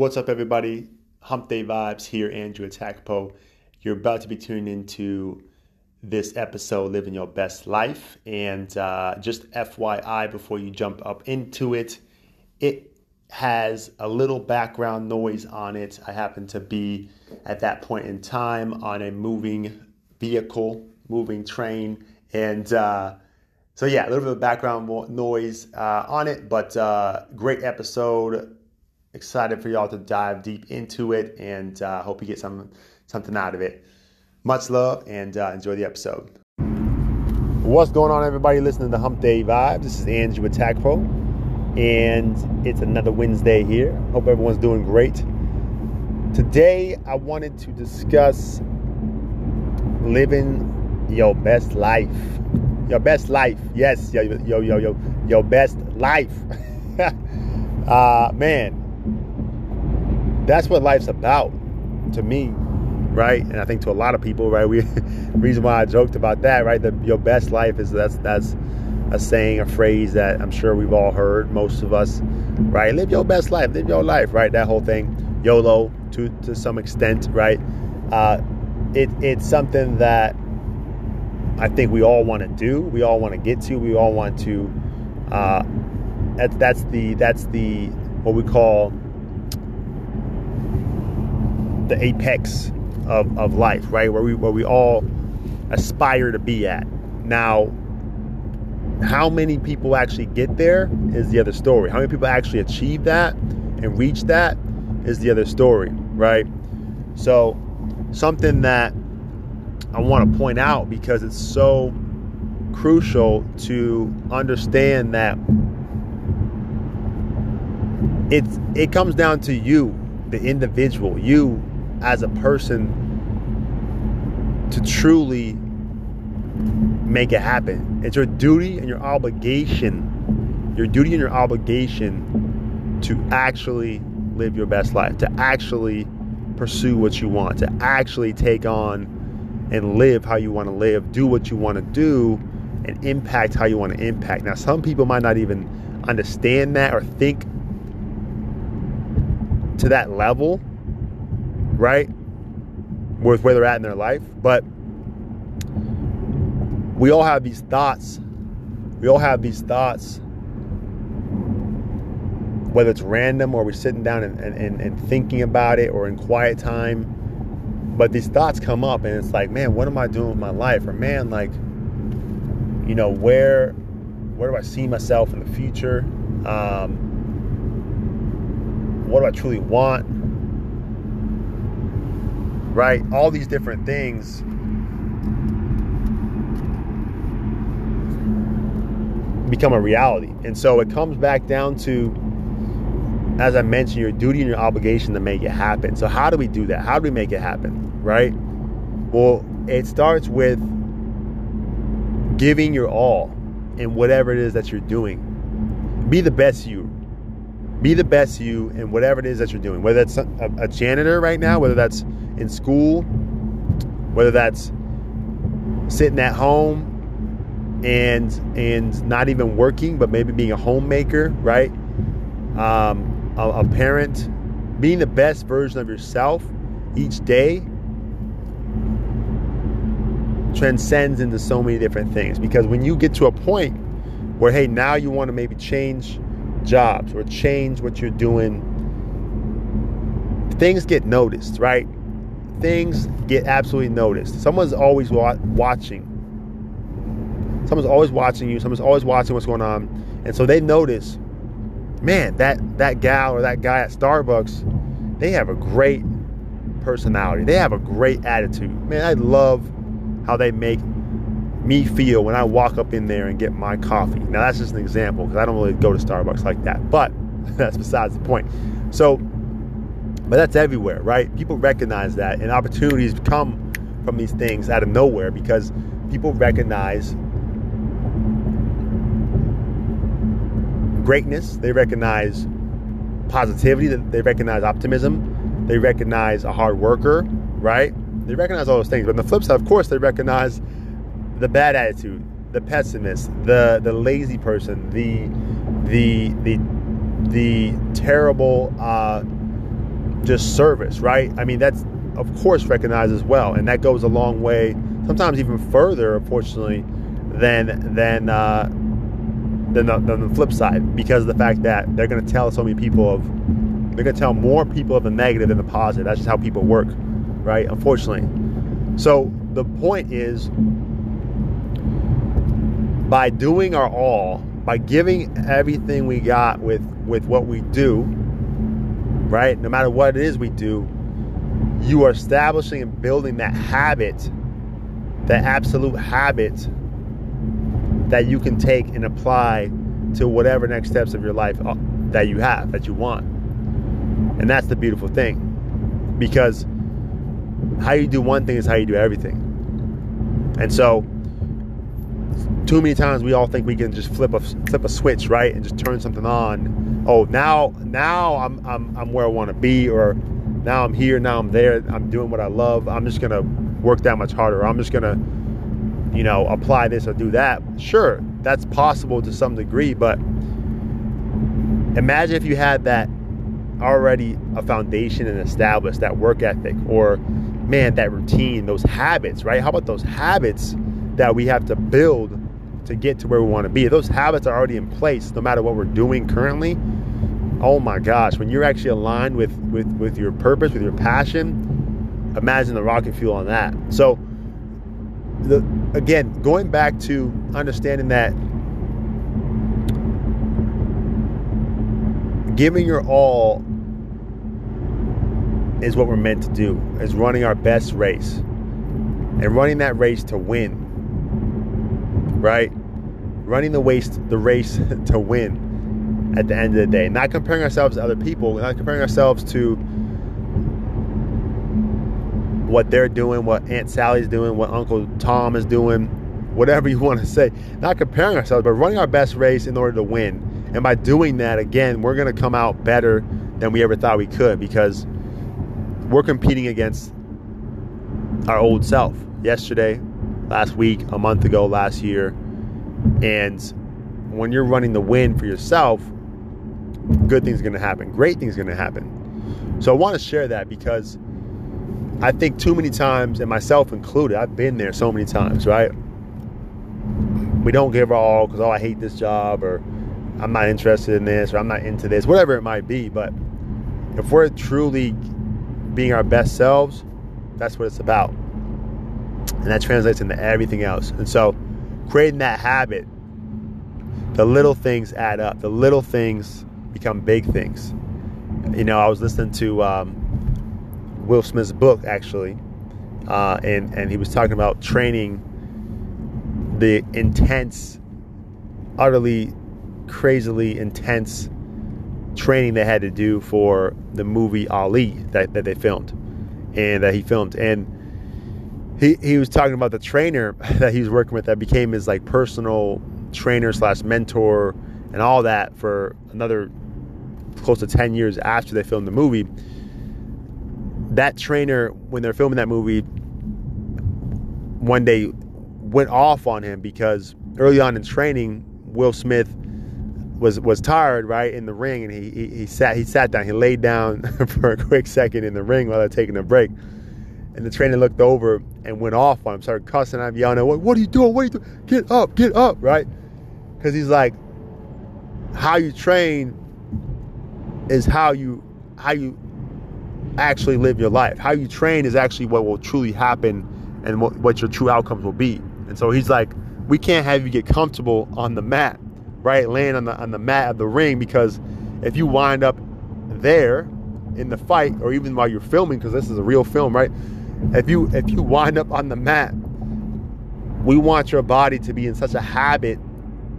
What's up, everybody? Hump Day Vibes here, Andrew Atakpo. You're about to be tuned into this episode, Living Your Best Life. And uh, just FYI, before you jump up into it, it has a little background noise on it. I happen to be at that point in time on a moving vehicle, moving train. And uh, so, yeah, a little bit of background noise uh, on it, but uh, great episode excited for y'all to dive deep into it and uh, hope you get some something out of it. Much love and uh, enjoy the episode. What's going on, everybody? Listening to Hump Day Vibes. This is Andrew Atakpo, and it's another Wednesday here. Hope everyone's doing great. Today, I wanted to discuss living your best life. Your best life, yes, yo, yo, yo, yo, your best life. uh, man, that's what life's about to me, right? And I think to a lot of people, right? We reason why I joked about that, right? Your best life is that's that's a saying, a phrase that I'm sure we've all heard, most of us, right? Live your best life, live your life, right? That whole thing, YOLO to to some extent, right? Uh, it it's something that I think we all want to do, we all want to get to, we all want to. Uh, that's that's the that's the what we call the apex of, of life, right? Where we where we all aspire to be at. Now, how many people actually get there is the other story. How many people actually achieve that and reach that is the other story, right? So, something that I want to point out because it's so crucial to understand that it's it comes down to you, the individual, you as a person to truly make it happen. It's your duty and your obligation, your duty and your obligation to actually live your best life, to actually pursue what you want, to actually take on and live how you want to live, do what you want to do, and impact how you want to impact. Now, some people might not even understand that or think to that level right? With where they're at in their life. But we all have these thoughts. We all have these thoughts, whether it's random or we're sitting down and, and, and thinking about it or in quiet time. But these thoughts come up and it's like, man, what am I doing with my life? Or man, like, you know, where where do I see myself in the future? Um, what do I truly want? Right? All these different things. become a reality. And so it comes back down to, as I mentioned, your duty and your obligation to make it happen. So, how do we do that? How do we make it happen, right? Well, it starts with giving your all in whatever it is that you're doing. Be the best you. Be the best you in whatever it is that you're doing. Whether that's a, janitor right now, whether that's in school, whether that's sitting at home and and not even working, but maybe being a homemaker, right? Um, a, a parent, being the best version of yourself each day transcends into so many different things. Because when you get to a point where, hey, now you want to maybe change jobs or change what you're doing, things get noticed, right? Things get absolutely noticed. Someone's always wa- watching. Someone's always watching you. Someone's always watching what's going on, and so they notice. Man, that that gal or that guy at Starbucks, they have a great personality. They have a great attitude. Man, I love how they make me feel when I walk up in there and get my coffee. Now that's just an example because I don't really go to Starbucks like that, but that's besides the point. So but that's everywhere, right? People recognize that, and opportunities come from these things out of nowhere because people recognize greatness, they recognize positivity, they recognize optimism, they recognize a hard worker, right? They recognize all those things. But on the flip side, of course, they recognize the bad attitude, the pessimist, the the lazy person, the the the the terrible uh, just service, right? I mean, that's of course recognized as well, and that goes a long way. Sometimes even further, unfortunately, than than uh, than the, than the flip side, because of the fact that they're going to tell so many people of they're going to tell more people of the negative than the positive. That's just how people work, right? Unfortunately. So the point is, by doing our all, by giving everything we got with with what we do, right? No matter what it is we do, you are establishing and building that habit, that absolute habit that you can take and apply to whatever next steps of your life uh, that you have, that you want. And that's the beautiful thing. Because how you do one thing is how you do everything. And so too many times we all think we can just flip a flip a switch, right? And just turn something on. Oh, now now I'm I'm I'm where I want to be or now I'm here, now I'm there, I'm doing what I love. I'm just to work that much harder. I'm just to you know, apply this or do that. Sure, that's possible to some degree, but imagine if you had that already a foundation and established that work ethic or man that routine those habits right how about those habits that we have to build to get to where we want to be those habits are already in place no matter what we're doing currently oh my gosh when you're actually aligned with with with your purpose with your passion imagine the rocket fuel on that. So the again going back to understanding that giving your all is what we're meant to do is running our best race. And running that race to win right? Running the race the race to win at the end of the day. Not comparing ourselves to other people not comparing ourselves to what they're doing what aunt sally's doing what uncle tom is doing whatever you want to say. Not comparing ourselves but running our best race in order to win. And by doing that, again, we're going to come out better than we ever thought we could because we're competing against our old self. Yesterday, last week, a month ago, last year. And when you're running the win for yourself, good things are going to happen. Great things are going to happen. So I want to share that because I think too many times, and myself included, I've been there so many times, right? We don't give our all because, oh, I hate this job or I'm not interested in this or I'm not into this, whatever it might be. But if we're truly being our best selves, that's what it's about. And that translates into everything else. And so creating that habit, the little things add up. The little things become big things. You know, I was listening to um, Will Smith's book actually, uh, and and he was talking about training the intense, utterly crazily intense training they had to do for the movie Ali that, that they filmed and that he filmed. And he, he was talking about the trainer that he was working with that became his like personal trainer slash mentor and all that for another close to 10 years after they filmed the movie. That trainer, when they're filming that movie, one day went off on him because early on in training, Will Smith was was tired right in the ring and he, he, he sat he sat down he laid down for a quick second in the ring while they're taking a break and the trainer looked over and went off on him started cussing at him yelling what, what are you doing? What are you doing? Get up get up right? Because he's like how you train is how you how you actually live your life. How you train is actually what will truly happen and what, what your true outcomes will be. And so he's like we can't have you get comfortable on the mat right, laying on the on the mat of the ring because if you wind up there in the fight or even while you're filming because this is a real film, right? If you if you wind up on the mat, we want your body to be in such a habit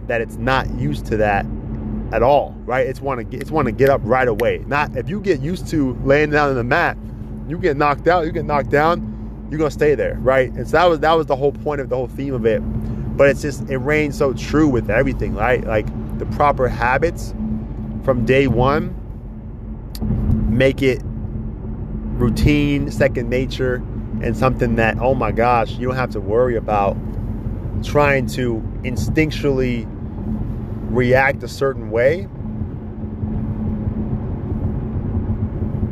that it's not used to that at all, right? It's want to get, it's want to get up right away. Not if you get used to laying down on the mat, you get knocked out, you get knocked down, you're gonna stay there, right? And so that was that was the whole point of the whole theme of it but it's just it reigns so true with everything right like the proper habits from day one make it routine second nature and something that oh my gosh you don't have to worry about trying to instinctually react a certain way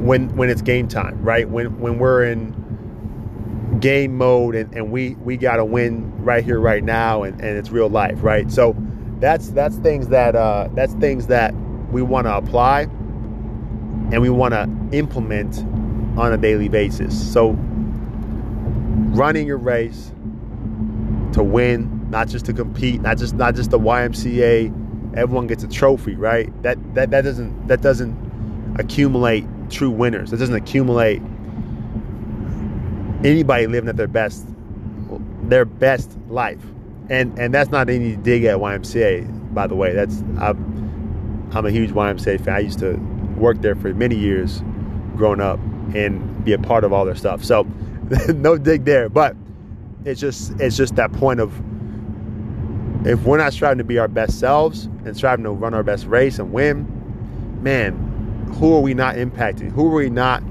when when it's game time, right? When when we're in game mode and, and we we gotta win right here, right now, and, and it's real life, right? So that's that's things that uh, that's things that we want to apply and we want to implement on a daily basis. So running your race to win, not just to compete, not just not just the YMCA. Everyone gets a trophy, right? That that that doesn't that doesn't accumulate true winners. It doesn't accumulate anybody living at their best their best life. And and that's not any dig at YMCA, by the way. That's I'm, I'm a huge YMCA fan. I used to work there for many years growing up and be a part of all their stuff. So no dig there, but it's just it's just that point of if we're not striving to be our best selves and striving to run our best race and win, man, who are we not impacting? Who are we not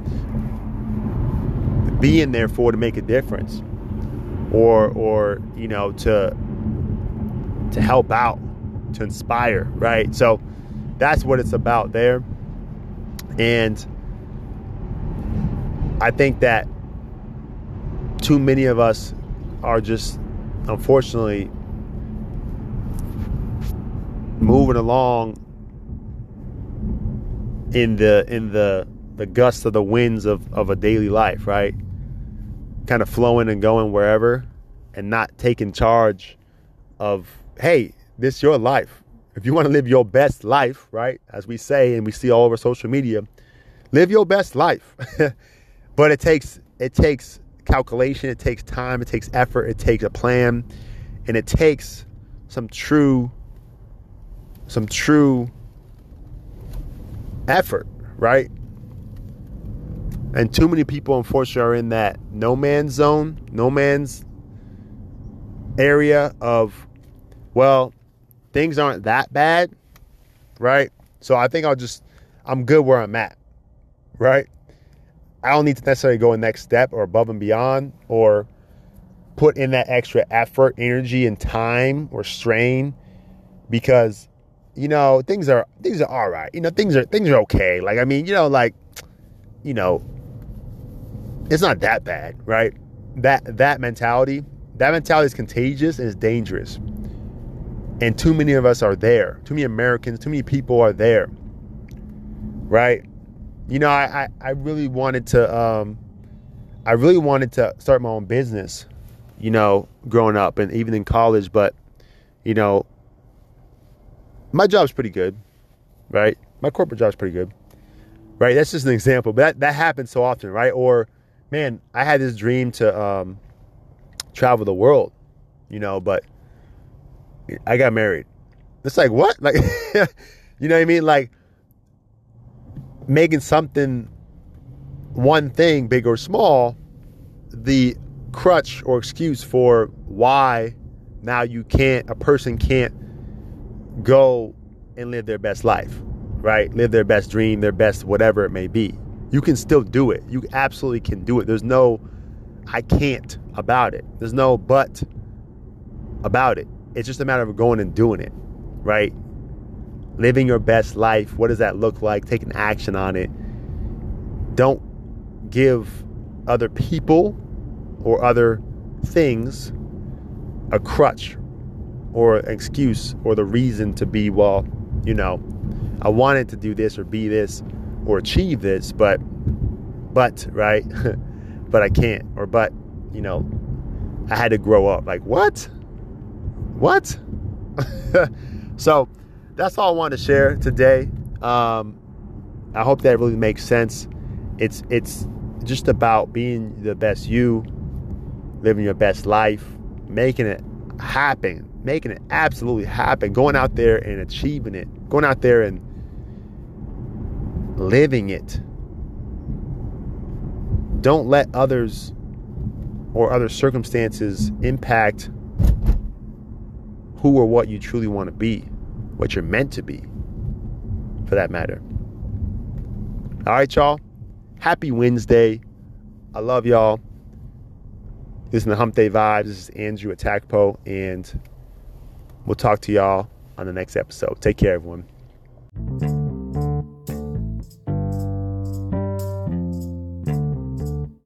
being there for to make a difference? Or or, you know, to to help out, to inspire, right? So that's what it's about there. And I think that too many of us are just unfortunately moving along in the in the the gusts of the winds of, of a daily life, right? Kind of flowing and going wherever and not taking charge of, hey, this your life. If you want to live your best life, right? As we say and we see all over social media, live your best life. but it takes it takes calculation, it takes time, it takes effort, it takes a plan, and it takes some true some true effort, right? And too many people unfortunately are in that no man's zone, no man's area of well, things aren't that bad, right? So I think I'll just I'm good where I'm at. Right? I don't need to necessarily go a next step or above and beyond or put in that extra effort, energy, and time or strain because you know things are things are all right. You know things are things are okay. Like I mean, you know, like you know, it's not that bad, right? That that mentality, that mentality is contagious and is dangerous. And too many of us are there. Too many Americans, too many people are there. Right? You know, I, I, I really wanted to, um, I really wanted to start my own business, you know, growing up and even in college. But, you know, my job's pretty good, right? My corporate job's pretty good, right? That's just an example, but that, that happens so often, right? Or, man, I had this dream to um, travel the world, you know, but I got married. It's like, what? Like, you know what I mean? Like, making something one thing big or small the crutch or excuse for why now you can't a person can't go and live their best life right? Live their best dream their best whatever it may be. You can still do it. You absolutely can do it. There's no i can't about it. There's no but about it. It's just a matter of going and doing it right living your best life. What does that look like? Taking action on it. Don't give other people or other things a crutch or an excuse or the reason to be, well, you know, I wanted to do this or be this or achieve this, but, but, right? but I can't. Or, but, you know, I had to grow up. Like, what? What? so, that's all I wanted to share today. Um, I hope that really makes sense. It's it's just about being the best you, living your best life, making it happen, making it absolutely happen, going out there and achieving it, going out there and living it. Don't let others or other circumstances impact who or what you truly want to be what you're meant to be, for that matter. All right, y'all. Happy Wednesday. I love y'all. This is the Hump Day Vibes. This is Andrew Atakpo, and we'll talk to y'all on the next episode. Take care, everyone.